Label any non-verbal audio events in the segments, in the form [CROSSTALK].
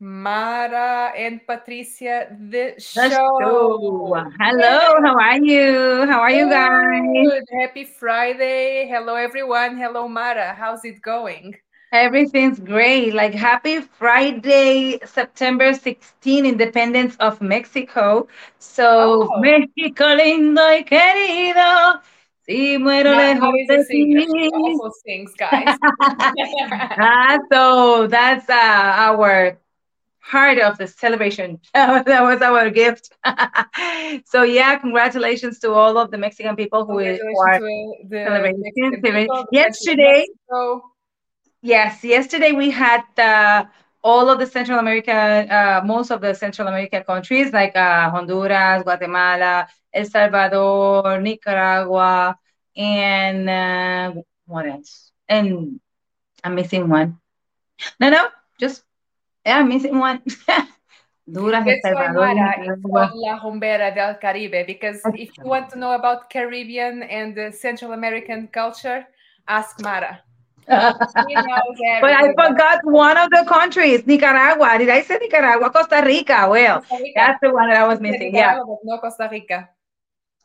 Mara and Patricia, the show. show. Hello, how are you? How are you guys? Good. Happy Friday. Hello, everyone. Hello, Mara. How's it going? Everything's great. Like happy Friday, September 16, Independence of Mexico. So, Oh. México lindo y querido, si muero lejos de. Ti. guys. [LAUGHS] Ah, so that's uh, our heart of the celebration. [LAUGHS] that was our gift. [LAUGHS] so yeah, congratulations to all of the Mexican people who, are celebrating. People, Yesterday, yes, yesterday we had uh, all of the Central America, uh, most of the Central America countries like uh, Honduras, Guatemala, El Salvador, Nicaragua, and uh, what else? And I'm missing one. No, no, just I'm missing one. Honduras, That's Salvador, Mara is Nicaragua. called La Rumbera del Caribe because if you want to know about Caribbean and the Central American culture, ask Mara. [LAUGHS] But I forgot one of the countries, Nicaragua. Did I say Nicaragua? Costa Rica. Well, Costa Rica. that's the one that I was missing. Yeah. Nicaragua, no Costa Rica.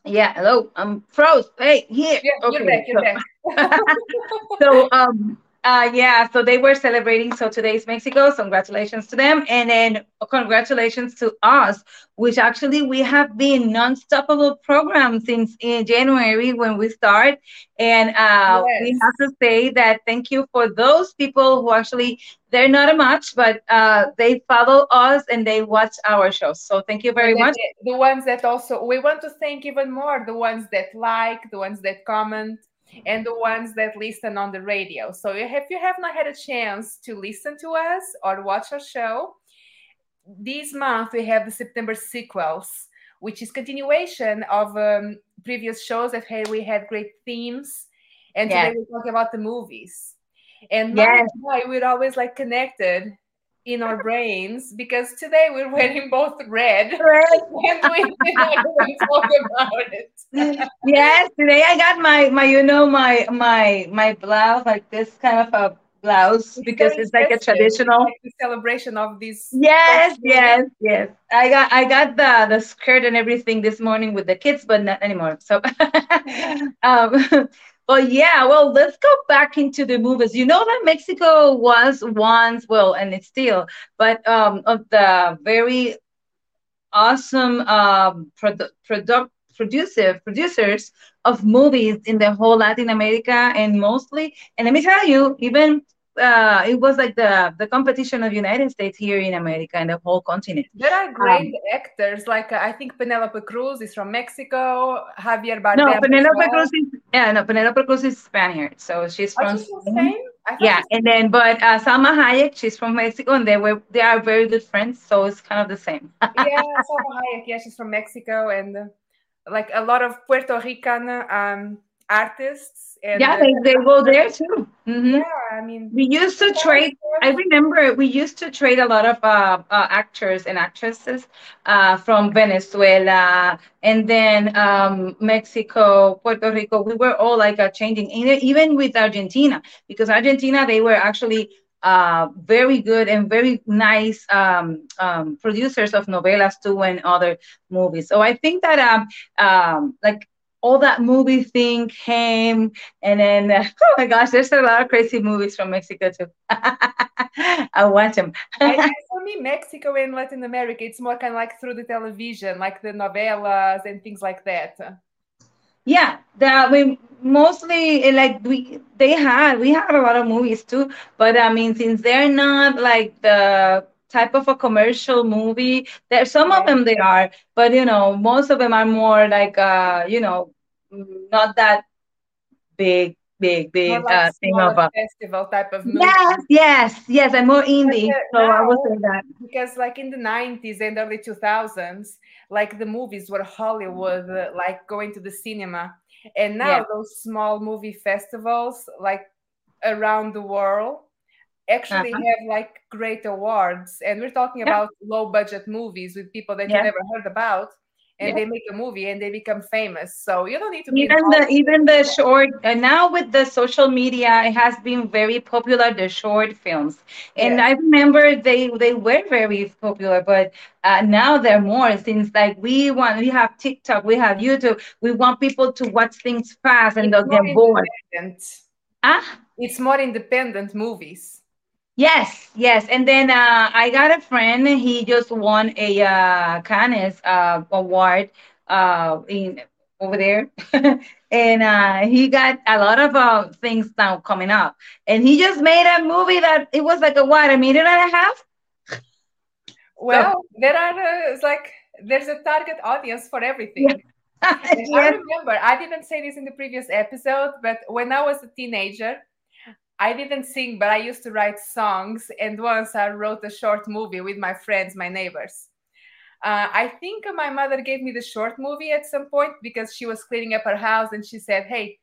Yeah. Hello. I'm froze. Hey, here. Yeah, you're Okay. back, you're so- back. [LAUGHS] so um uh yeah so they were celebrating so today's mexico so congratulations to them. And then congratulations to us which actually we have been non-stoppable program since in january when we start. And uh we have to say that thank you for those people who actually they're not a much but uh they follow us and they watch our shows. So thank you very And much. the ones that also, we want to thank even more the ones that like, the ones that comment, and the ones that listen on the radio. So if you have not had a chance to listen to us or watch our show, this month we have the September sequels, which is continuation of um, previous shows that had, we had great themes. And today we're talking about the movies. And Yes. we're always like connected in our brains because today we're wearing both red. [LAUGHS] [LAUGHS] And we did not [LAUGHS] talk about it. yes today i got my my you know my my my blouse like this kind of a blouse because it's like a traditional like celebration of this. yes yes yes. I got i got the the skirt and everything this morning with the kids but not anymore so. Um but yeah well let's go back into the movies. You know that mexico was once well and it's still but um of the very awesome um produ- producer producers of movies in the whole Latin America and mostly and let me tell you even uh, it was like the the competition of United States here in America and the whole continent. There are great actors, like uh, I think Penelope Cruz is from Mexico, Javier Bardem. No, Penelope. Cruz is yeah, no, Penelope Cruz is Spaniard, so she's Oh, from Spain. Spain? Yeah, and then but uh, Salma Hayek, she's from Mexico, and they were they are very good friends, so it's kind of the same. [LAUGHS] yeah, Salma Hayek. Yeah, she's from Mexico, and uh, like a lot of Puerto Rican um, artists. And yeah, they, they go there too. hmm yeah, I mean, We used to trade. I remember we used to trade a lot of uh, uh, actors and actresses uh, from Venezuela and then um, Mexico, Puerto Rico. We were all like uh, changing, even even with Argentina, because Argentina they were actually uh, very good and very nice um, um, producers of novelas too and other movies. So I think that um, um, like all that movie thing came and then [LAUGHS] oh my gosh there's a lot of crazy movies from mexico too. [LAUGHS] I watch them I, for me, Mexico and Latin America, it's more kind of like through the television, like the novelas and things like that. yeah that we mostly eh, like we they had we had a lot of movies too. But i mean since they're not like the type of a commercial movie. There some of them they are but you know most of them are more like uh you know not that big big big More like uh thing of a festival type of movie. yes yes yes and more indie. uh, so i would say that. because like in the 90s and early 2000s like the movies were hollywood uh, like going to the cinema. And now Yeah. those small movie festivals like around the world actually Uh-huh. have like great awards and we're talking Yeah. about low budget movies with people that Yeah. you never heard about and yeah. they make a movie and they become famous. So you don't need to even the even the short. And now with the social media, it has been very popular. The short films, and. I remember they they were very popular, but uh, now they're more since like we want we have TikTok, we have YouTube. We want people to watch things fast and they'll get bored. Ah, it's more independent movies. Yes, yes. And then uh, I got a friend. He just won a uh, Cannes uh, award uh, in over there, [LAUGHS] and uh, he got a lot of uh, things now coming up. And he just made a movie that it was like a what a minute and a half. [LAUGHS] Well, so, there are uh, it's like there's a target audience for everything. Yeah. [LAUGHS] yes. I remember I didn't say this in the previous episode, but when I was a teenager, I didn't sing, but I used to write songs. And once I wrote a short movie with my friends, my neighbors. Uh, I think my mother gave me the short movie at some point because she was cleaning up her house and she said, Hey,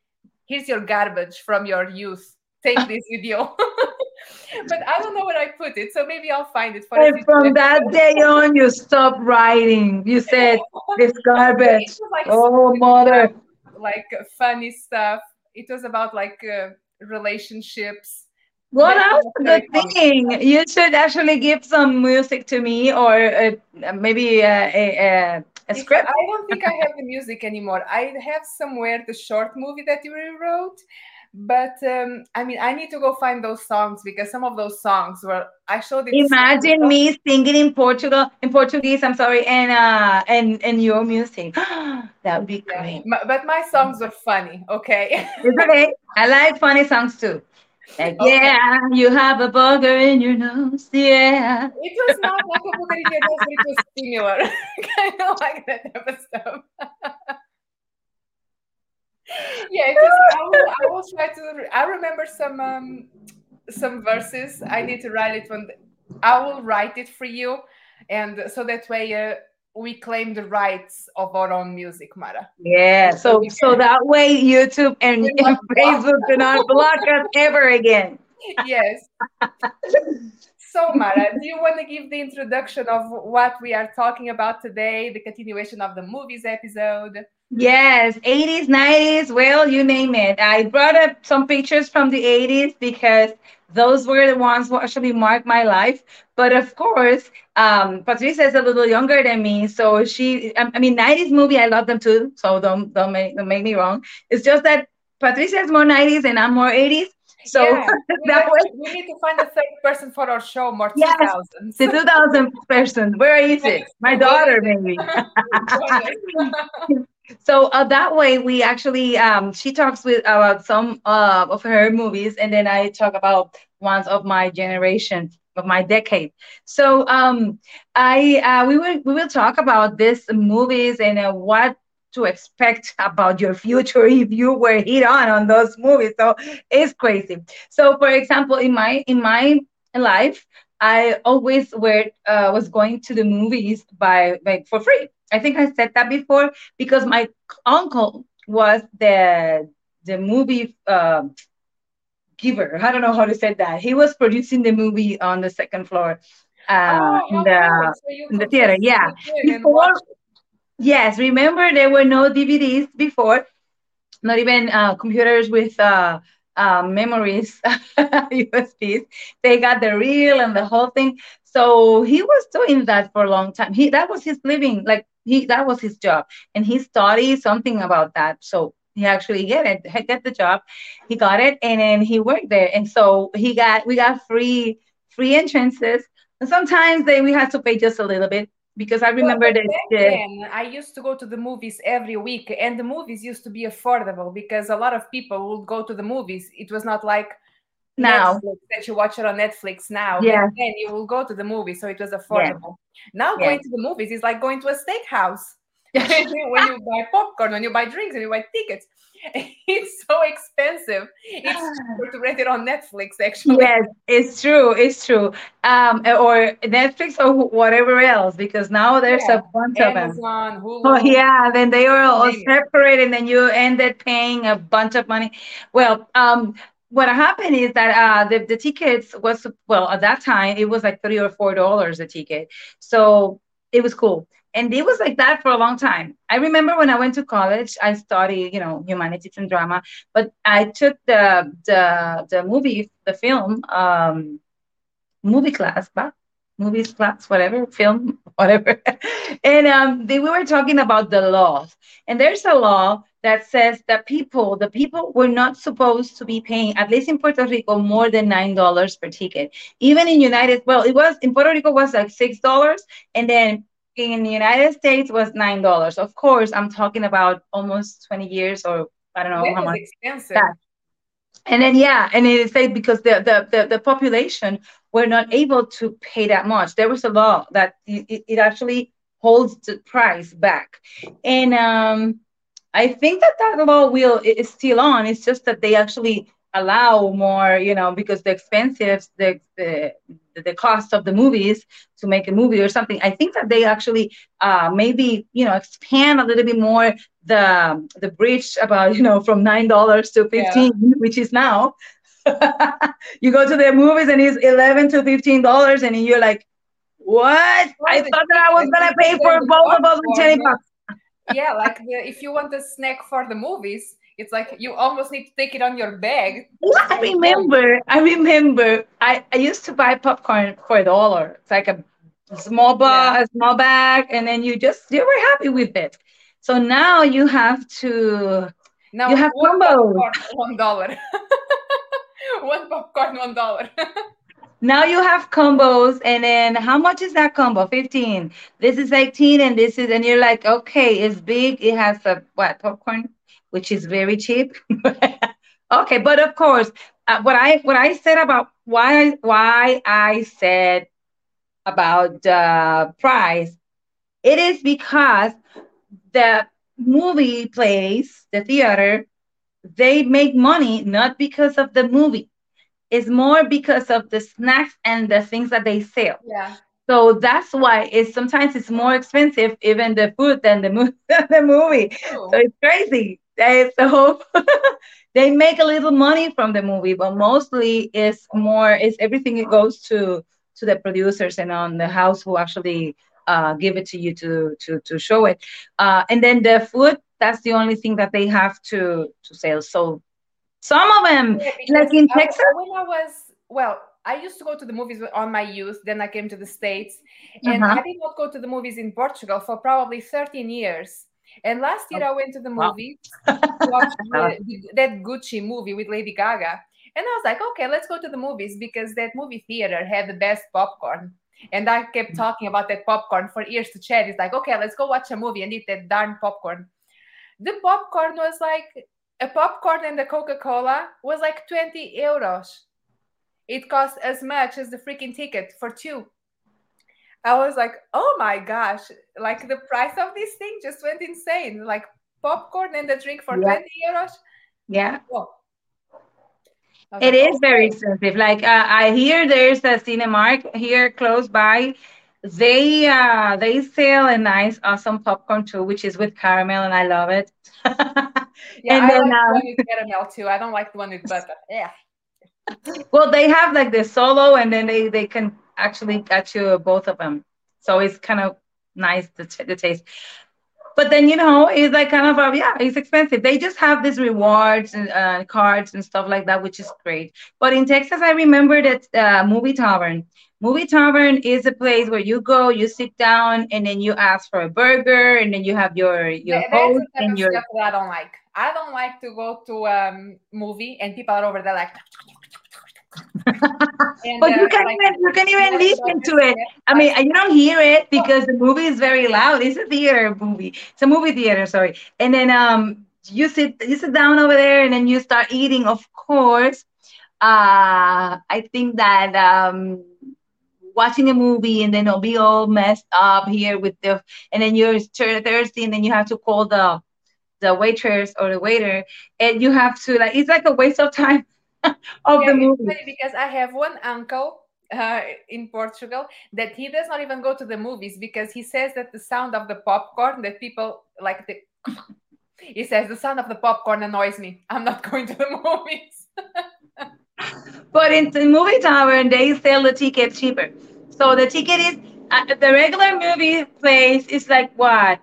here's your garbage from your youth. Take this with you. [LAUGHS] but I don't know where I put it, so maybe I'll find it for And from that day on, you stopped writing. You said, This [LAUGHS] garbage. Like oh, mother. Like funny stuff. It was about like uh, relationships. What else good thing. You should actually give some music to me or uh, maybe a, a, a script. I don't think I have the music anymore. I have somewhere the short movie that you wrote, but um, I mean, I need to go find those songs because some of those songs were I showed it. Imagine me singing in Portugal, in Portuguese. I'm sorry, and uh, and and your music. [GASPS] that would be great. Yeah. But my songs were funny. Okay. it's okay. I like funny songs too. Like, okay. yeah, you have a booger in your nose. Yeah. It was not like a booger in your nose, but it was similar. I [LAUGHS] kind of like that type of stuff. [LAUGHS] [LAUGHS] yeah, I, will, I will try to. I remember some um, some verses. I need to write it when I will write it for you, and so that way uh, we claim the rights of our own music, Mara. Yeah, so so that way YouTube and, [LAUGHS] and [LAUGHS] Facebook do not block us ever again. Yes. so, Mara, do you want to give the introduction of what we are talking about today, the continuation of the movies episode? Yes, 80s, 90s, well, you name it. I brought up some pictures from the 80s because those were the ones who actually marked my life. But of course, um, Patricia is a little younger than me, so she. I, mean, '90s movie, I love them too. So don't don't make don't make me wrong. It's just that Patricia is more '90s and I'm more '80s. So yeah, [LAUGHS] that we, we need to find the third person for our show, more yes, 2000s. The 2000 person. Where is it? My [LAUGHS] daughter, maybe. [LAUGHS] so uh, that way we actually um, she talks with about some uh, of her movies and then i talk about ones of my generation of my decade. So um, i uh, we will we will talk about these movies and uh, what to expect about your future [LAUGHS] if you were hit on on those movies. So it's crazy. So for example in my in my life i always were uh, was going to the movies by like for free I think I said that before because my uncle was the the movie uh, giver. I don't know how to say that. He was producing the movie on the second floor uh, oh, in the so in the theater. Yeah, before. Yes, remember there were no DVDs before, not even uh, computers with uh, uh, memories [LAUGHS] USBs. They got the reel and the whole thing. So he was doing that for a long time. He that was his living. Like he that was his job. And he studied something about that. So he actually get it get the job. He got it and then he worked there. And so he got we got free free entrances. And sometimes they we had to pay just a little bit because I remember well, that then, I used to go to the movies every week, and the movies used to be affordable because a lot of people would go to the movies. It was not like now Netflix, that you watch it on Netflix now. Yeah. then you will go to the movie, so it was affordable. Yeah. Now yeah. going to the movies is like going to a steakhouse. [LAUGHS] [LAUGHS] when you buy popcorn, when you buy drinks, and you buy tickets, [LAUGHS] it's so expensive. It's [SIGHS] cheaper to rent it on Netflix, actually. Yes, it's true. It's true. Um, or Netflix or whatever else, because now there's yeah. a bunch Amazon, of them. Hulu. Oh yeah, then they are all separate, and then you ended paying a bunch of money. Well, um, what happened is that uh, the, the tickets was well at that time it was like three or four dollars a ticket so it was cool and it was like that for a long time. I remember when I went to college, I studied, you know, humanities and drama, but I took the the the movie, the film, um, movie class, but movies class, whatever, film, [LAUGHS] whatever. and um, they, we were talking about the laws. And there's a law that says that people, the people were not supposed to be paying, at least in Puerto Rico, more than nine dollars per ticket. Even in United, well, it was in Puerto Rico was like six dollars, and then in the United States was nine dollars. Of course, I'm talking about almost 20 years or I don't know That how much. expensive. that. And then yeah, and it said because the, the the the population were not able to pay that much. There was a law that it, it actually holds the price back, and um, I think that that law will is still on. It's just that they actually allow more, you know, because the expensive the the the cost of the movies to make a movie or something. I think that they actually uh, maybe you know expand a little bit more the the bridge about you know from nine dollars to fifteen, which is now. [LAUGHS] you go to the movies and it's eleven to fifteen dollars, and you're like, "What? I thought that I was gonna pay for both of us with ten bucks." [LAUGHS] yeah, like the, if you want a snack for the movies, it's like you almost need to take it on your bag. Yeah, I remember. I remember. I, I used to buy popcorn for a dollar. It's like a small bar, Yeah. a small bag, and then you just you were happy with it. So now you have to. Now You have one combos. popcorn, one dollar. [LAUGHS] one popcorn, one dollar. [LAUGHS] Now you have combos, and then how much is that combo? Fifteen. This is eighteen, and this is, and you're like, okay, it's big. It has a what popcorn, which is very cheap. [LAUGHS] okay, but of course, uh, what I what I said about why why I said about the price, it is because the movie place, the theater, they make money not because of the movie. It's more because of the snacks and the things that they sell. yeah. So that's why it's sometimes it's more expensive even the food than the movie. [LAUGHS] the movie. So it's crazy. They so [LAUGHS] they make a little money from the movie, but mostly it's more it's everything it goes to to the producers and on the house who actually uh, give it to you to to to show it. Uh, and then the food that's the only thing that they have to to sell. So some of them Yeah, like in I- Texas. when I was well, I used to go to the movies on my youth. Then I came to the states, and Uh-huh. I did not go to the movies in Portugal for probably 13 years. And last year I went to the Wow. movies to watch [LAUGHS] the, the- that Gucci movie with Lady Gaga, and I was like, okay, let's go to the movies because that movie theater had the best popcorn. And I kept mm-hmm. talking about that popcorn for years to Chad. It's like, okay, let's go watch a movie and eat that darn popcorn. The popcorn was like a popcorn and the Coca Cola was like 20 euros. It cost as much as the freaking ticket for two. I was like, oh my gosh, like the price of this thing just went insane. Like popcorn and the drink for Yeah. 20 euros. Yeah. Oh. Was It is very expensive. Like uh, I hear there's a Cinemark here close by. They uh they sell a nice awesome popcorn too, which is with caramel, and I love it. [LAUGHS] Yeah, and I then like the uh, one with caramel too. I don't like the one with butter. [LAUGHS] Yeah. well, they have like the solo, and then they they can actually get you both of them. So it's kind of nice to, t- the taste. But then you know it's like kind of a, yeah, it's expensive. They just have these rewards and uh, cards and stuff like that, which is great. But in Texas, I remember that uh, movie tavern. Movie tavern is a place where you go, you sit down, and then you ask for a burger, and then you have your your host and your stuff that I don't like. I don't like to go to a um, movie and people are over there like. And, but you uh, can like, even you can even listen to it. I mean, you don't hear it because the movie is very loud. It's a theater movie. It's a movie theater, sorry. And then um, you sit you sit down over there, and then you start eating. Of course, uh, I think that um, watching a movie and then it'll be all messed up here with the, and then you're thirsty, and then you have to call the the waitress or the waiter, and you have to like it's like a waste of time [LAUGHS] of Yeah, the movie. because I have one uncle uh, in Portugal that he does not even go to the movies because he says that the sound of the popcorn that people like the [LAUGHS] he says the sound of the popcorn annoys me. I'm not [LAUGHS] going to the movies. But in the movie tavern, they sell the ticket cheaper. So the ticket is uh, the regular movie place is like what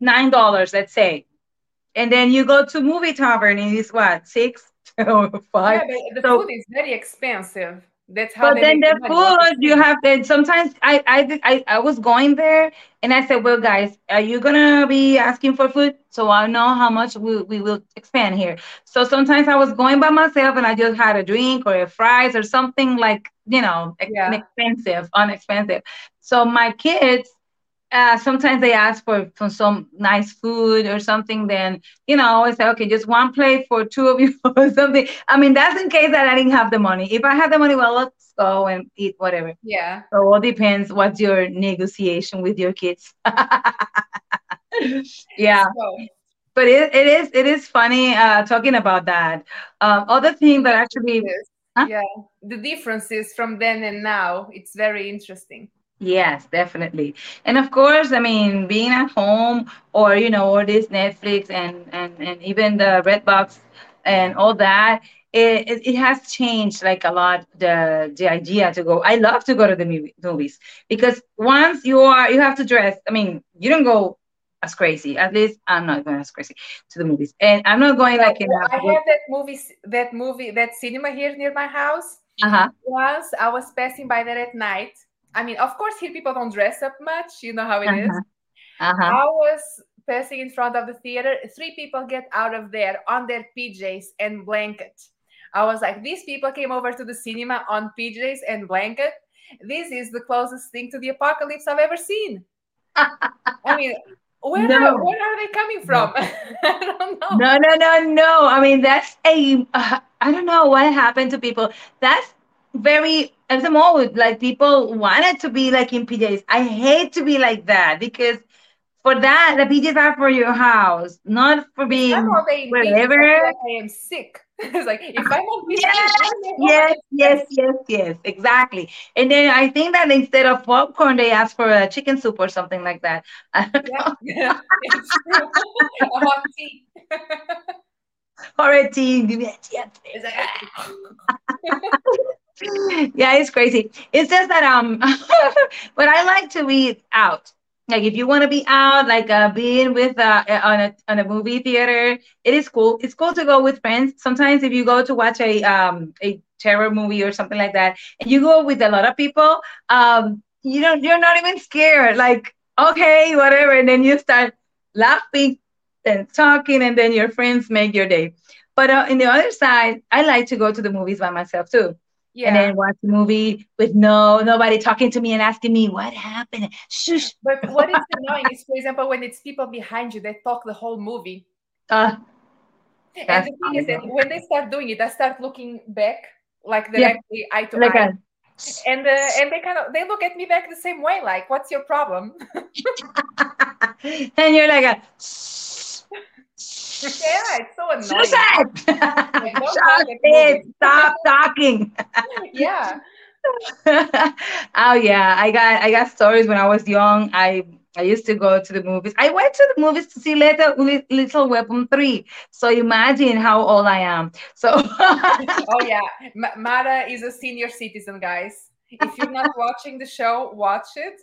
nine dollars, let's say, and then you go to movie tavern and it's what six or [LAUGHS] five. Yeah, the So- food is very expensive. That's how But then the food you have to sometimes I, I I I was going there and I said, Well guys, are you gonna be asking for food? So I know how much we, we will expand here. So sometimes I was going by myself and I just had a drink or a fries or something like, you know, Yeah. expensive, unexpensive. So my kids uh, sometimes they ask for, for some nice food or something, then you know, I always say, okay, just one plate for two of you [LAUGHS] or something. I mean, that's in case that I didn't have the money. If I had the money, well, let's go and eat whatever. Yeah. So it all depends what's your negotiation with your kids. [LAUGHS] yeah, So, but it, it is it is funny uh, talking about that. Um, other thing that actually. Huh? Yeah. The differences from then and now, it's very interesting. Yes, definitely. And of course, I mean, being at home or you know, or this Netflix and and and even the Redbox and all that, it, it it has changed like a lot the the idea to go. I love to go to the movie, movies because once you are you have to dress. I mean, you don't go as crazy. At least I'm not going as crazy to the movies, and I'm not going like in I have that movie, that movie, that cinema here near my house. uh-huh. Once I was passing by there at night. I mean, of course, here people don't dress up much. You know how it is. Uh-huh. Uh-huh. I was passing in front of the theater. Three people get out of there on their PJs and blanket. I was like, these people came over to the cinema on PJs and blanket. This is the closest thing to the apocalypse I've ever seen. [LAUGHS] I mean, where, No. are, where are they coming from? [LAUGHS] I don't know. No, no, no, no. I mean, that's a. Uh, I don't know what happened to people. That's very at the moment. Like people wanted to be like in PJs. I hate to be like that because for that the PJs are for your house, not for being I'm all day in PJs, I wherever. feel I am sick. [LAUGHS] it's like if I'm on PJs, Yes, I'm at home. yes, yes, yes, yes, exactly. And then I think that instead of popcorn, they ask for a chicken soup or something like that. [LAUGHS] I don't Yeah, know. yeah, [LAUGHS] it's true. a hot tea. Or a tea. Yeah, it's crazy. It's just that um, [LAUGHS] but I like to be out. Like if you want to be out, like uh, being with uh on a on a movie theater, it is cool. It's cool to go with friends. Sometimes if you go to watch a um a terror movie or something like that, and you go with a lot of people, um, you don't you're not even scared. Like okay, whatever, and then you start laughing and talking, and then your friends make your day. But uh, in the other side, I like to go to the movies by myself too yeah. and then watch the movie with no nobody talking to me and asking me what happened. Shush. But what is annoying is, for example, when it's people behind you, they talk the whole movie. Uh, And the thing is that when they start doing it, I start looking back, like Yeah. directly eye to like eye, a, and uh, and they kind of they look at me back the same way, like, "What's your problem?" [LAUGHS] [LAUGHS] and you're like a yeah, it's so annoying. it! don't Shut it! Stop talking. [LAUGHS] [LAUGHS] yeah, oh yeah, I got I got stories when I was young. I I used to go to the movies. I went to the movies to see Little Lethal Weapon three. So imagine how old I am. So [LAUGHS] oh yeah. Ma- Mara is a senior citizen, guys. If you're not watching the show, watch it.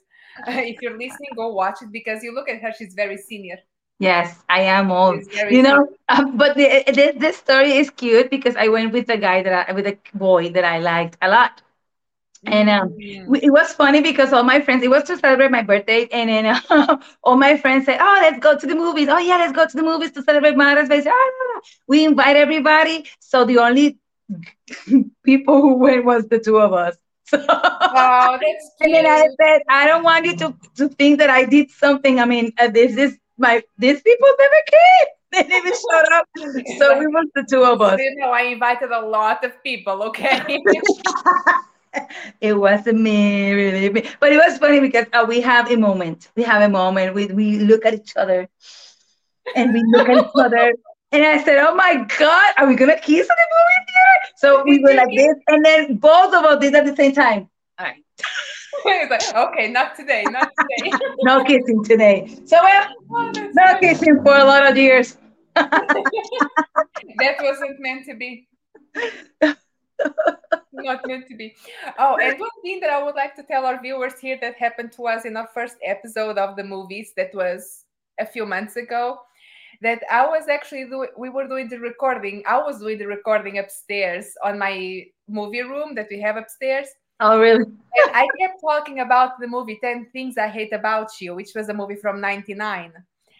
if you're listening, go watch it because you look at her; she's very senior. Yes, I am old. You know, [LAUGHS] um, but the, this, this story is cute because I went with a guy that I, with a boy that I liked a lot. And um, Mm. we- it was funny because all my friends, it was to celebrate my birthday, and then [LAUGHS] uh, all my friends said, "Oh, let's go to the movies. Oh yeah, let's go to the movies to celebrate Mara's birthday." Ah, we invite everybody, so the only [LAUGHS] people who went was the two of us. So, that's and then I said, "I don't want you to to think that I did something. I mean, uh, this is my these people never came. [LAUGHS] They didn't even showed up. So we was the two of us." You know, I invited a lot of people. Okay. [LAUGHS] it wasn't me really but it was funny because uh, we have a moment we have a moment we, we look at each other and we look at each other [LAUGHS] and i said oh my god are we gonna kiss in the movie theater so we were like this and then both of us did at the same time all right it's [LAUGHS] like, okay, not today, not today. [LAUGHS] no kissing today so well Oh, no funny. kissing for a lot of years [LAUGHS] that wasn't meant to be. not meant to be. Oh, and one thing that I would like to tell our viewers here that happened to us in our first episode of the movies that was a few months ago that I was actually doing, we were doing the recording. I was doing the recording upstairs on my movie room that we have upstairs. Oh, really? I kept talking about the movie 10 Things I Hate About You, which was a movie from 99.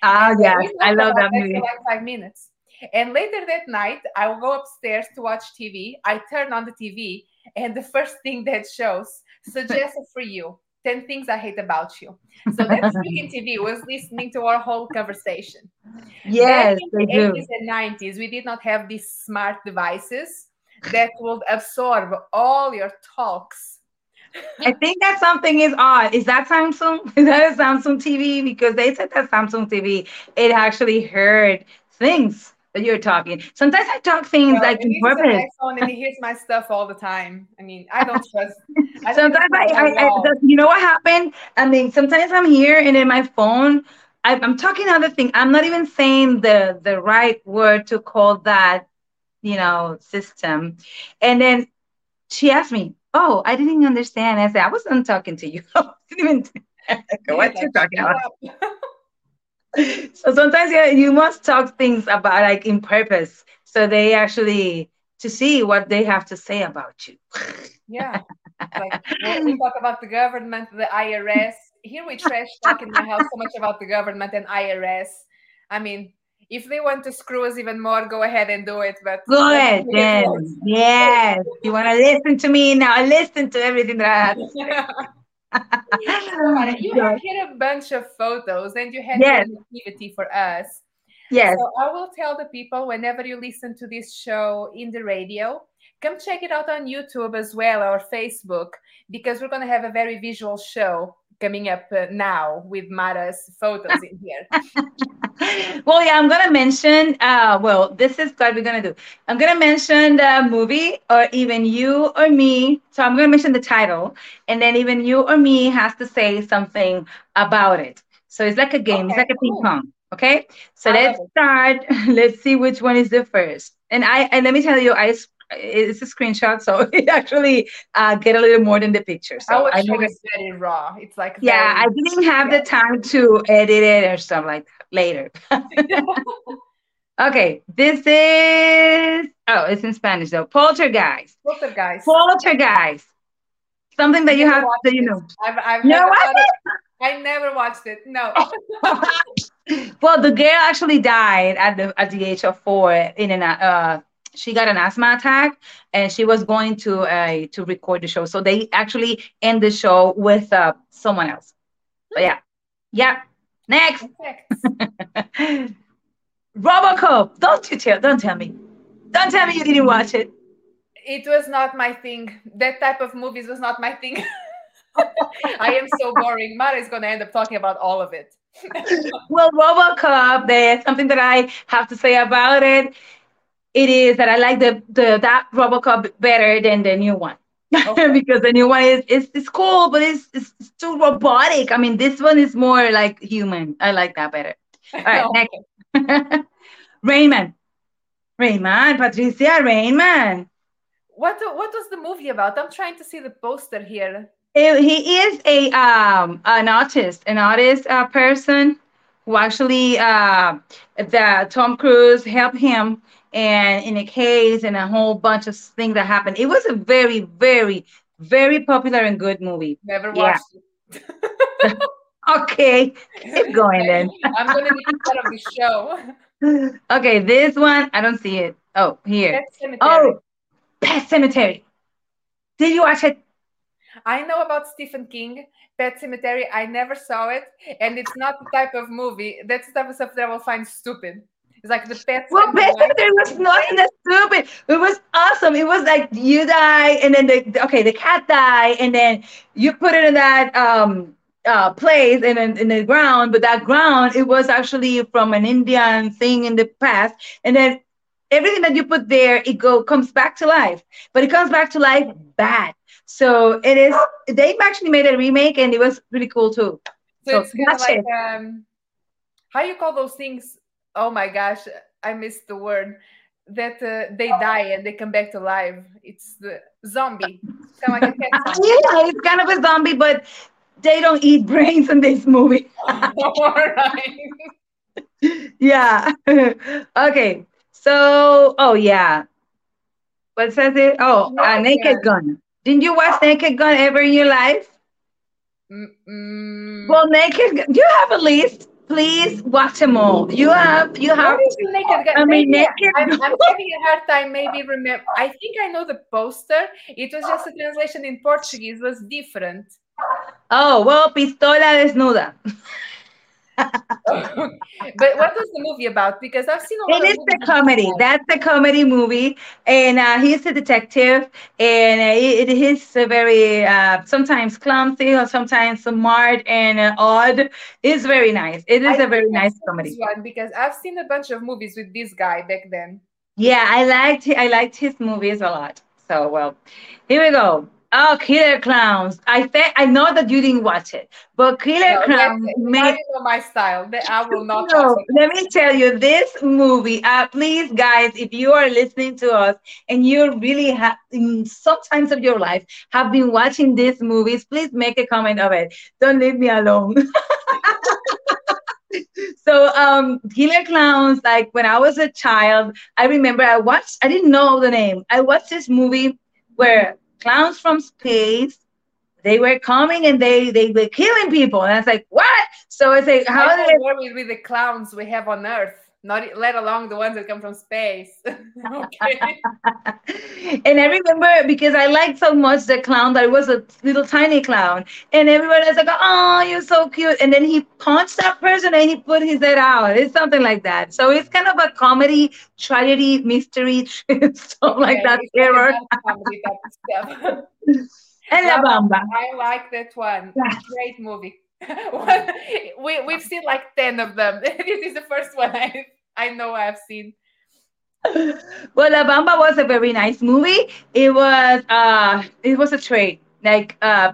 Ah, yeah, I love that movie. like five minutes. And later that night, I will go upstairs to watch TV. I turn on the TV, and the first thing that shows suggested [LAUGHS] for you 10 things I hate about you. So that [LAUGHS] speaking TV was listening to our whole conversation. Yes, Back in the 80s and 90s, we did not have these smart devices that would absorb all your talks. I think that something is odd. Is that Samsung? [LAUGHS] Is that a Samsung TV? Because they said that Samsung TV, it actually heard things that you're talking. Sometimes I talk things well, like in purpose. iPhone and he hears my stuff all the time. I mean, I don't trust. I [LAUGHS] sometimes I, I, I, you know what happened? I mean, sometimes I'm here and in my phone, I, am talking other thing. I'm not even saying the the right word to call that, you know, system. And then she asked me, "Oh, I didn't understand." I said, "I wasn't talking to you. [LAUGHS] I didn't even [LAUGHS] what you talking about." [LAUGHS] so sometimes yeah, you must talk things about like in purpose so they actually to see what they have to say about you yeah like we talk about the government the irs here we trash talk in my house so much about the government and irs i mean if they want to screw us even more go ahead and do it but go ahead yes yes you want to listen to me now listen to everything that i have to [LAUGHS] you have here a bunch of photos and you had yes. activity for us. Yes. So I will tell the people whenever you listen to this show in the radio, come check it out on YouTube as well or Facebook because we're going to have a very visual show coming up uh, now with Mara's photos in here. [LAUGHS] well, yeah, I'm gonna mention. Uh, well, this is what we're gonna do. I'm gonna mention the movie, or even you or me. So I'm gonna mention the title, and then even you or me has to say something about it. So it's like a game. Okay, it's like a ping pong. Okay. So let's start. [LAUGHS] let's see which one is the first. And I and let me tell you, I it's a screenshot, so [LAUGHS] it actually uh, get a little more than the picture. So I never, it's very raw. It's like yeah, I didn't have yeah. the time to edit it or stuff like that later. [LAUGHS] okay, this is oh, it's in Spanish though. Poltergeist. Poltergeist. Poltergeist. Something that you have that you know. I've, I've no, I, I never watched it. No. [LAUGHS] well, the girl actually died at the at the age of four in an uh she got an asthma attack and she was going to uh, to record the show. So they actually end the show with uh, someone else. But yeah. Yeah. Next. [LAUGHS] Robocop. Don't you tell don't tell me. Don't tell me you didn't watch it. It was not my thing. That type of movies was not my thing. [LAUGHS] I am so boring. Mara is going to end up talking about all of it. [LAUGHS] Well robocop there's something that i have to say about it it is that I like the, the that RoboCop better than the new one. [LAUGHS] Okay. because the new one is is, is cool, but it's, it's, it's too robotic. I mean, this one is more like human. I like that better. All right, [LAUGHS] next. [LAUGHS] Rainman. Rainman, Patricia, Raymond. What what was the movie about? I'm trying to see the poster here. It, he is a um an artist, an artist uh, person who actually uh the Tom Cruise helped him and in a case and a whole bunch of things that happened. It was a very, very, very popular and good movie. Never watched yeah. it. [LAUGHS] okay, keep going then. [LAUGHS] I'm going to be part of the show. [LAUGHS] okay, this one I don't see it. Oh, here. Oh, Pet Sematary. Did you watch it? I know about Stephen King. Pet Sematary. I never saw it, and it's not the type of movie. That's the type of stuff that I will find stupid. It's like the best. Well, basically, it was nothing that stupid. It was awesome. It was like you die, and then the okay, the cat die, and then you put it in that um uh place and in, in the ground, but that ground it was actually from an Indian thing in the past, and then everything that you put there it go comes back to life, but it comes back to life bad. So it is. They've actually made a remake, and it was really cool too. So, so it's kind of like it. um, how you call those things oh my gosh, I missed the word. that uh, they die and they come back to life. It's the zombie. kind of like yeah, it's kind of a zombie, but they don't eat brains in this movie. [LAUGHS] All right. yeah. [LAUGHS] okay. So, oh yeah. What says it? Oh, uh, Naked Gun. Didn't you watch Naked Gun ever in your life? Mm-mm. Well, Naked. Do you have a list? Please watch them all. You have. You have. Naked I mean, naked. I'm, I'm having a hard time. Maybe remember. I think I know the poster. It was just a translation in Portuguese. It was different. Oh well, pistola desnuda. [LAUGHS] but what was the movie about? Because I've seen a lot. It is a comedy. That's a comedy movie, and uh, he's a detective, and uh, it, it is a very uh, sometimes clumsy or sometimes smart and uh, odd. It's very nice. It is I a very nice comedy. One because I've seen a bunch of movies with this guy back then. Yeah, I liked I liked his movies a lot. So well, here we go. Oh, Killer Clowns. I think I know that you didn't watch it, but Killer no, Clowns made my style. I will not. No, let me tell you, this movie. Uh, please, guys, if you are listening to us and you really have, in some times of your life, have been watching these movies, please make a comment of it. Don't leave me alone. [LAUGHS] so um killer clowns like when i was a child i remember i watched i didn't know the name i watched this movie where clowns from space. They were coming and they they were killing people, and I was like, what? So I say, how I do worry with the clowns we have on Earth, not let alone the ones that come from space. [LAUGHS] okay. [LAUGHS] and I remember because I liked so much the clown that it was a little tiny clown, and everybody was like, "Oh, you're so cute!" And then he punched that person and he put his head out. It's something like that. So it's kind of a comedy, tragedy, mystery, [LAUGHS] stuff okay, like that. Terror. and La Bamba. I like that one. Great movie. [LAUGHS] [LAUGHS] we we've seen like ten of them. [LAUGHS] this is the first one I I know I've seen. Well, La Bamba was a very nice movie. It was uh it was a trade like uh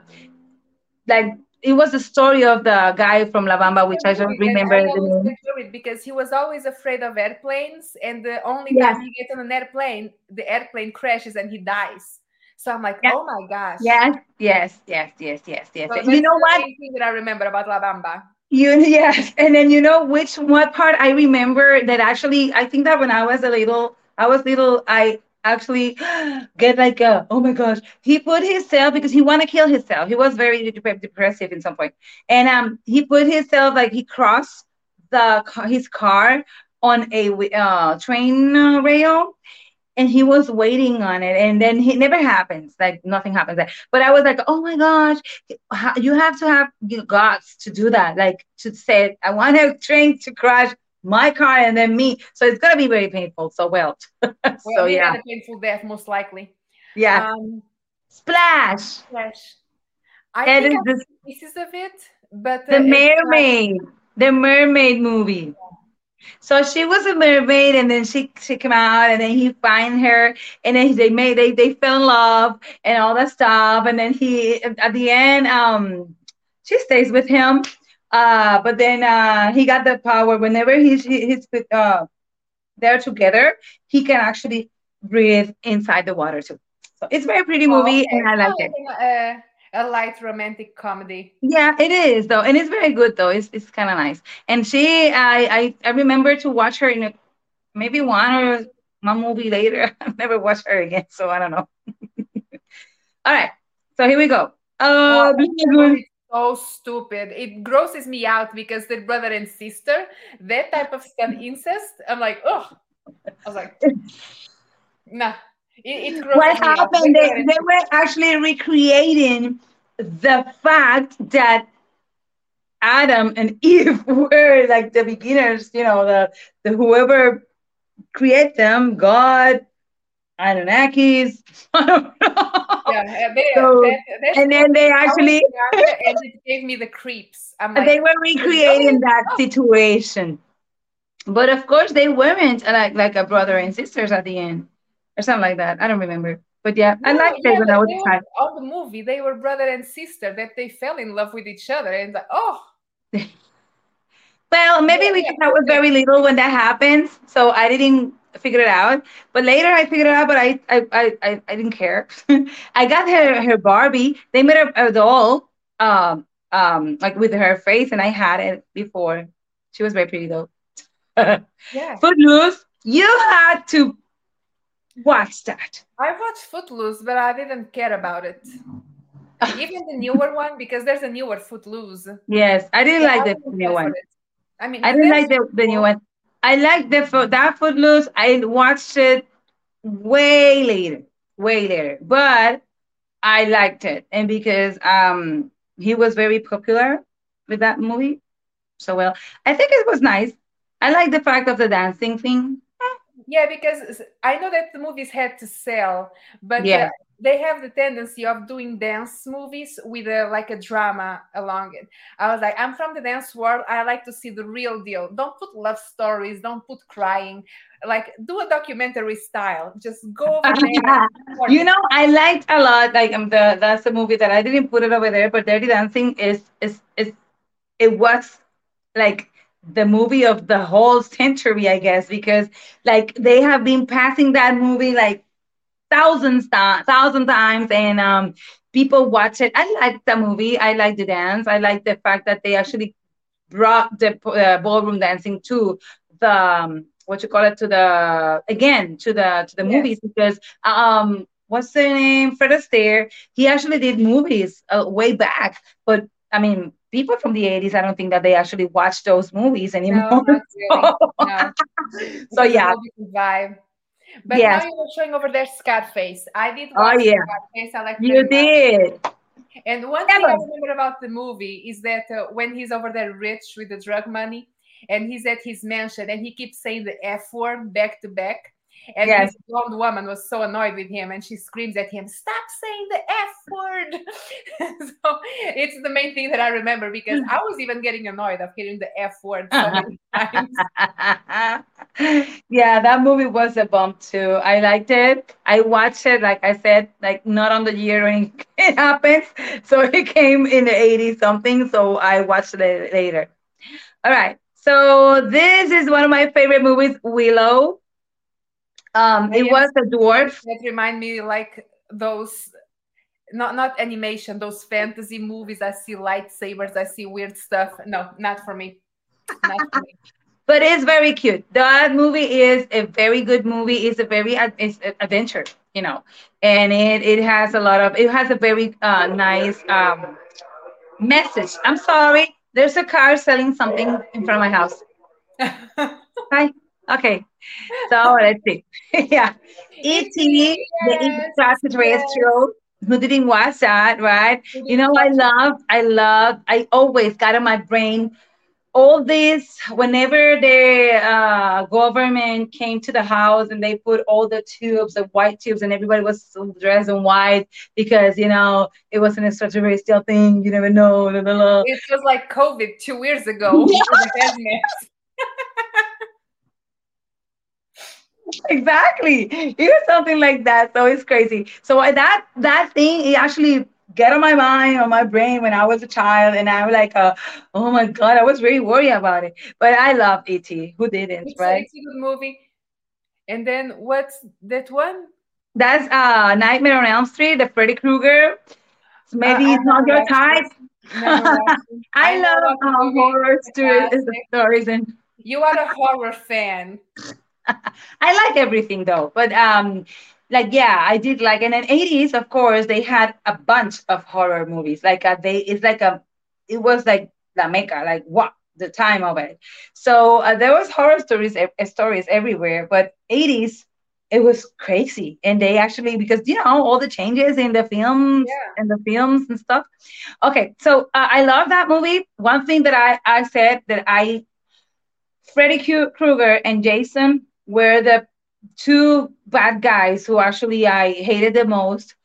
like it was the story of the guy from La Bamba, which I don't remember I the name. Because he was always afraid of airplanes, and the only yes. time he gets on an airplane, the airplane crashes and he dies. So I'm like, oh my gosh. Yes, yes, yes, yes, yes, yes. So you know what? Thing that I remember about La Bamba. You yes, and then you know which what part I remember that actually I think that when I was a little, I was little, I actually [GASPS] get like a, oh my gosh, he put himself because he want to kill himself. He was very depressive in some point, and um, he put himself like he crossed the his car on a uh, train uh, rail and he was waiting on it and then it never happens like nothing happens there. But i was like oh my gosh you have to have guts to do that like to say i want a train to crash my car and then me. So it's going to be very painful so well, [LAUGHS] well so yeah. a painful death most likely. Yeah. Um, splash. Splash. I that think is the, pieces of it but uh, the mermaid. The mermaid movie. Yeah so she was a mermaid, and then she she came out, and then he find her, and then they made they they fell in love and all that stuff, and then he at the end um she stays with him, uh but then uh he got the power whenever he's he's uh they're together, he can actually breathe inside the water too. So it's a very pretty movie, oh, okay. and I like it. Uh, a light romantic comedy. Yeah, it is though, and it's very good though. It's it's kind of nice. And she, I, I, I remember to watch her in a, maybe one or one movie later. [LAUGHS] I've never watched her again, so I don't know. [LAUGHS] All right, so here we go. Uh, oh, so stupid. It grosses me out because they're brother and sister. That type of stuff, incest. I'm like, oh. I was like, [LAUGHS] nah. It, it what happened? They, they were actually recreating the fact that Adam and [LAUGHS] Eve were like the beginners, you know, the, the whoever create them, God, Anunnakis. [LAUGHS] Yeah, they, so, and then they actually and it gave me the creeps. Like, they were recreating that situation, but of course they weren't like like a brother and sisters at the end or something like that. I don't remember. But yeah, no, I liked yeah, it when I was a child. On the movie, they were brother and sister that they fell in love with each other, and like, oh. [LAUGHS] well, maybe yeah, because yeah. I was very little when that happens, so I didn't figure it out. But later I figured it out, but I I I, I didn't care. [LAUGHS] I got her her Barbie. They made a, a doll, um, um, like with her face, and I had it before. She was very pretty though. [LAUGHS] yeah. Footloose. You had to watch that. I watched Footloose, but I didn't care about it. [LAUGHS] Even the newer one, because there's a newer Footloose. Yes, I didn't yeah, like the new one. I mean, I didn't like the, the new one. I like the that Footloose. I watched it way later, way later, but I liked it, and because um he was very popular with that movie, so well, I think it was nice. I like the fact of the dancing thing. Yeah, because I know that the movies had to sell, but yeah. Uh, they have the tendency of doing dance movies with a, like a drama along it. I was like, I'm from the dance world. I like to see the real deal. Don't put love stories. Don't put crying. Like do a documentary style. Just go [LAUGHS] over there. [LAUGHS] you know, I liked a lot. Like um, the that's a movie that I didn't put it over there, but Dirty Dancing is is is it was like the movie of the whole century, I guess, because like they have been passing that movie like thousands times, thousand times and um people watch it. I like the movie. I like the dance. I like the fact that they actually brought the uh, ballroom dancing to the um, what you call it to the again to the to the yes. movies because um what's the name? Fred astaire. He actually did movies uh, way back but i mean people from the 80s i don't think that they actually watch those movies anymore [LAUGHS] no, really. [LAUGHS] no. so yeah vibe but yes. now you're showing over there Scarface. I did oh, watch oh, yeah. Scarface. I like you did. And one thing I remember about the movie is that uh, when he's over there rich with the drug money and he's at his mansion and he keeps saying the F word back to back. And yes. this blonde woman was so annoyed with him and she screams at him, Stop saying the F word. [LAUGHS] so it's the main thing that I remember because I was even getting annoyed of hearing the F word so [LAUGHS] many times. yeah, that movie was a bomb too. I liked it. I watched it, like I said, like not on the year when it happens. So it came in the 80s something. So I watched it later. All right. So this is one of my favorite movies, Willow. Um, it was a dwarf. That remind me like those not not animation, those fantasy movies. I see lightsabers, I see weird stuff. No, not for me. Not for me. but it's very cute. That movie is a very good movie. It's a very it's an adventure, you know, and it it has a lot of it has a very uh, nice um, message. I'm sorry, there's a car selling something in front of my house. [LAUGHS] Hi. Okay. So let's see. [LAUGHS] yeah. E.T. Yes, the extraterrestrial. Yes. Who didn't watch that, right? You know, I love, I love, I always got in my brain all this whenever the uh, government came to the house and they put all the tubes the white tubes and everybody was dressed in white because you know it was an extraterrestrial thing you never know blah, blah, blah. it was like covid two years ago [LAUGHS] [LAUGHS] [LAUGHS] exactly. It was something like that. So it's crazy. So that that thing it actually get on my mind on my brain when i was a child and i'm like uh, oh my god i was really worried about it. But i love et who didn't it's right? It's a good movie. And then what's that one? That's uh nightmare on elm street the freddy krueger. Maybe uh, it's not your type. [LAUGHS] I, I, love uh, horror stories, stories and you are a horror fan [LAUGHS] I like everything though, but um, like yeah, I did like, and in eighties, of course, they had a bunch of horror movies. Like uh, they, it's like a, it was like La Mecca, like what the time of it. So uh, there was horror stories, uh, stories everywhere. But eighties, it was crazy, and they actually because you know all the changes in the films yeah. and the films and stuff. Okay, so uh, I love that movie. One thing that I I said that I Freddy Krueger and Jason were the two bad guys who actually I hated the most.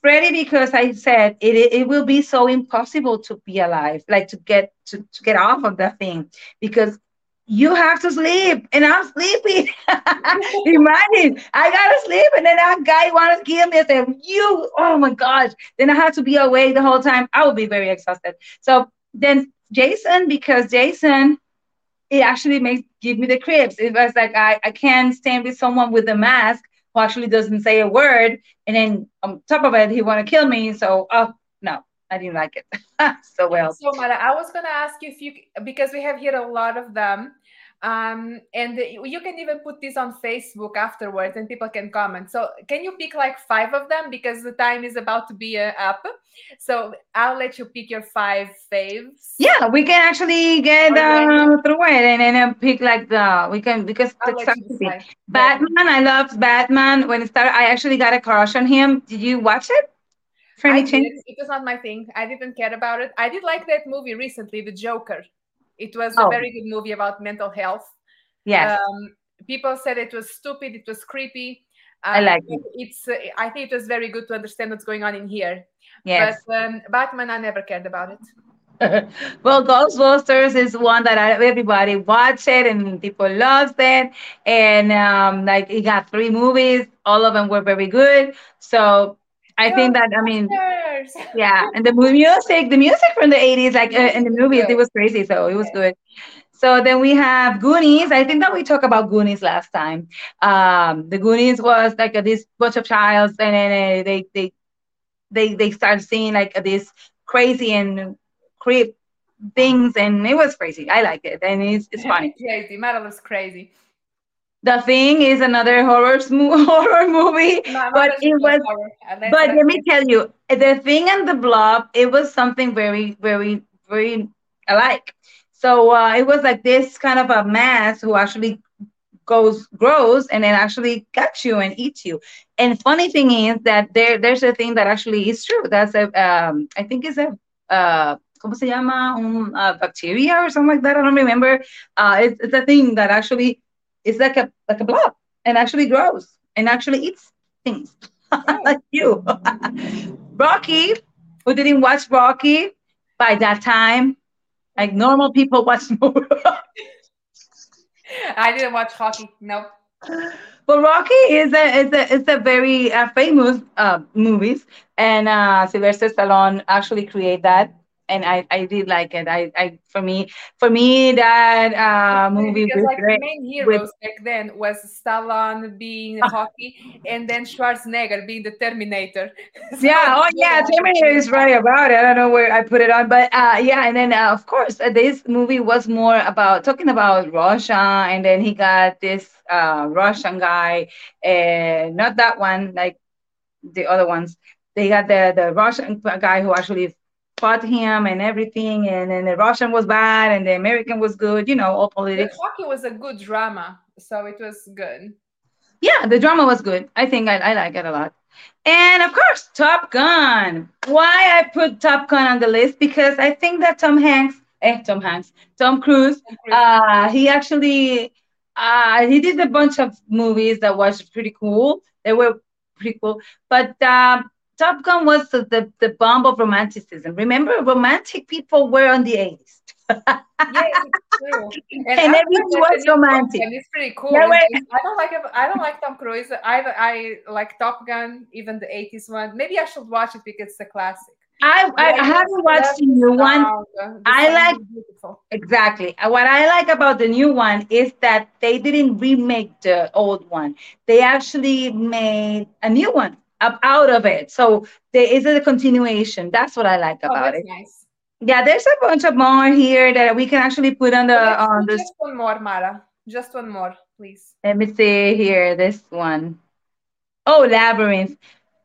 Freddy, because I said it, it will be so impossible to be alive, like to get to, to get off of that thing, because you have to sleep and I'm sleepy. [LAUGHS] Imagine I gotta sleep and then that guy wanted to kill me and say, You, oh my gosh. Then I have to be awake the whole time. I would be very exhausted. So then Jason, because Jason it actually makes give me the creeps. It was like I, I can't stand with someone with a mask who actually doesn't say a word, and then on top of it, he want to kill me. So, oh no, I didn't like it [LAUGHS] so well. So, Mara, I was gonna ask you if you because we have here a lot of them. Um, and you can even put this on Facebook afterwards and people can comment. So, can you pick like five of them because the time is about to be uh, up? So, I'll let you pick your five faves. Yeah, we can actually get uh, through it and then pick like the we can because Batman. I loved Batman when it started. I actually got a crush on him. Did you watch it? I did. It was not my thing. I didn't care about it. I did like that movie recently, The Joker. It was oh. a very good movie about mental health. Yes. Um, people said it was stupid. It was creepy. Um, I like it. It's. Uh, I think it was very good to understand what's going on in here. Yes. But um, Batman, I never cared about it. [LAUGHS] well, Ghostbusters is one that I, everybody watched it and people loves it. And um, like it got three movies, all of them were very good. So I think that I mean, [LAUGHS] yeah, and the music, the music from the '80s, like uh, in the movies, it was crazy. So it was good. So then we have Goonies. I think that we talked about Goonies last time. Um, the Goonies was like a, this bunch of childs, and then uh, they they they they started seeing like this crazy and creep things, and it was crazy. I like it, and it's it's [LAUGHS] funny. crazy, Metal is crazy. The Thing is another horror [LAUGHS] horror movie, no, but it was. But let me tell you, The Thing and the Blob, it was something very, very, very alike. So uh, it was like this kind of a mass who actually goes grows and then actually cuts you and eats you. And funny thing is that there there's a thing that actually is true. That's a um, I think it's a uh, ¿cómo se llama? Un uh, bacteria or something like that. I don't remember. Uh, it's, it's a thing that actually is like a like a blob and actually grows and actually eats things [LAUGHS] like you. [LAUGHS] Rocky, who didn't watch Rocky by that time, like normal people watch [LAUGHS] more. I didn't watch Rocky. Nope. But Rocky is a is a is a very uh, famous uh, movies, and uh, Sylvester Stallone actually create that and I, I did like it. I, I for me for me that uh, movie because was like great. the main heroes with, back then was Stallone being Rocky and then Schwarzenegger being the Terminator. [LAUGHS] so yeah, oh yeah, Terminator is right about it. I don't know where I put it on, but uh, yeah, and then uh, of course uh, this movie was more about talking about Russia, and then he got this uh, Russian guy, and not that one, like the other ones. They got the the Russian guy who actually fought him and everything, and then the Russian was bad and the American was good, you know, all politics. The Rocky was a good drama, so it was good. Yeah, the drama was good. I think I, I like it a lot. And of course, Top Gun. Why I put Top Gun on the list? Because I think that Tom Hanks, eh, Tom Hanks, Tom Cruise, Uh, he actually uh, he did a bunch of movies that was pretty cool. They were pretty cool. But uh, Top Gun was the, the, the bomb of romanticism. Remember, romantic people were on the 80s. yes, it's true. [LAUGHS] And, and everything was romantic. And it's pretty cool. Yeah, it's, I don't like I don't like Tom Cruise. I I like Top Gun, even the 80s one. Maybe I should watch it because it's a classic. I, I, I haven't watched the new one. I like exactly uh, what I like about the new one is that they didn't remake the old one. They actually made a new one out of it. So there is a continuation. That's what I like oh, about it. Nice. Yeah, there's a bunch of more here that we can actually put on the on the. Just one more, Mara. Just one more, please. Let me see here. This one. Oh, Labyrinth.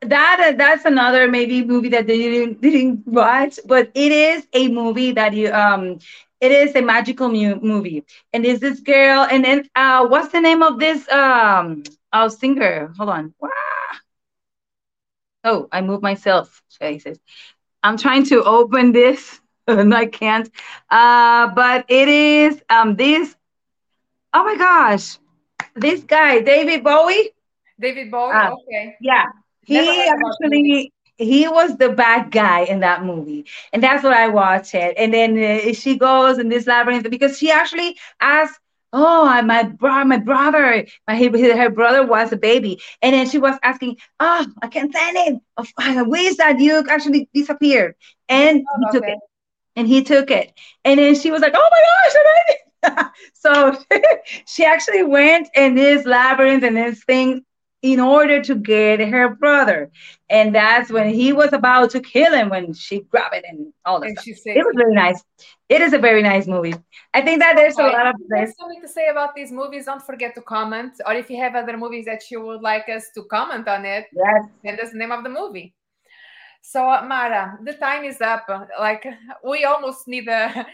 That that's another maybe movie that they didn't [LAUGHS] didn't watch, but it is a movie that you um it is a magical mu- movie and is this girl and then uh what's the name of this um oh singer hold on wow Oh, I moved myself. Jesus. I'm trying to open this [LAUGHS] and I can't. Uh, but it is um this. Oh my gosh, this guy, David Bowie. David Bowie. Uh, okay. Yeah, he actually he was the bad guy in that movie, and that's what I watched it. And then uh, she goes in this labyrinth because she actually asked oh my bro my brother my her brother was a baby. And then she was asking oh i can't stand it where is that you actually disappeared and oh, he okay. took it. And he took it. And then she was like oh my gosh [LAUGHS] so [LAUGHS] she actually went in this labyrinth and this thing in order to get her brother. And that's when he was about to kill him when she grabbed it and all that. And she said, it was really nice. It is a very nice movie. I think that there's a lot of there's something to say about these movies. Don't forget to comment, or if you have other movies that you would like us to comment on it, yes, send us the name of the movie. So Mara, the time is up. Like we almost need a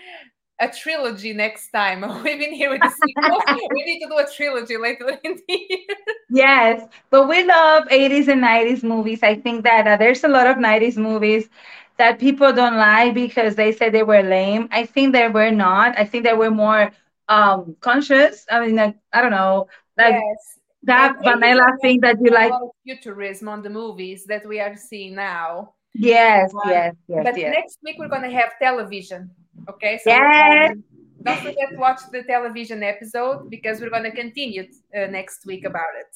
a trilogy next time. [LAUGHS] We've been here with the sequel. we need to do a trilogy later in the year. Yes, but we love 80s and 90s movies. I think that uh, there's a lot of 90s movies that people don't like because they said they were lame. I think they were not. I think they were more um conscious. I mean, like, I don't know, like yes. that vanilla thing that you like. futurism on the movies that we are seeing now. Yes, um, yes, yes. But yes. next week we're gonna have television. Okay. So yes. Um, don't forget to watch the television episode because we're gonna continue uh, next week about it.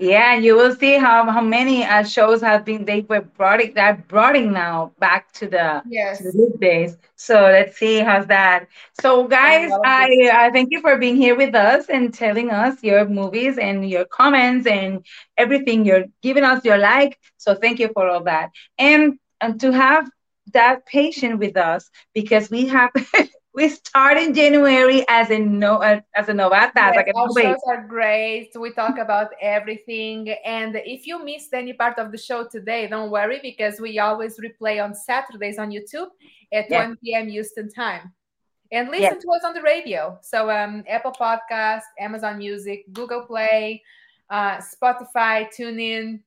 Yeah, and you will see how, how many uh, shows have been they were brought it that brought it now back to the yes to the days. So let's see how's that. So guys, I, I thank you for being here with us and telling us your movies and your comments and everything. You're giving us your like. So thank you for all that. And and to have that patient with us because we have [LAUGHS] we start in January as a no as a novata. Yes, like our shows are great. We talk about everything, and if you missed any part of the show today, don't worry because we always replay on Saturdays on YouTube at yes. 1 p.m. Houston time. And listen yes. to us on the radio. So um, Apple Podcast, Amazon Music, Google Play, uh, Spotify, TuneIn.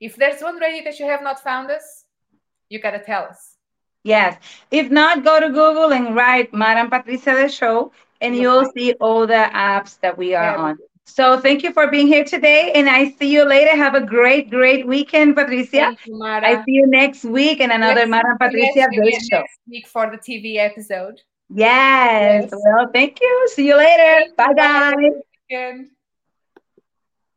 If there's one radio that you have not found us, you gotta tell us. Yes. If not, go to Google and write Madam Patricia the show, and you'll see all the apps that we are on. So thank you for being here today, and I see you later. Have a great, great weekend, Patricia. You, I see you next week in another next, Madam Patricia next, show. Next week for the TV episode. Yes. yes. Well, thank you. See you later. Bye, guys.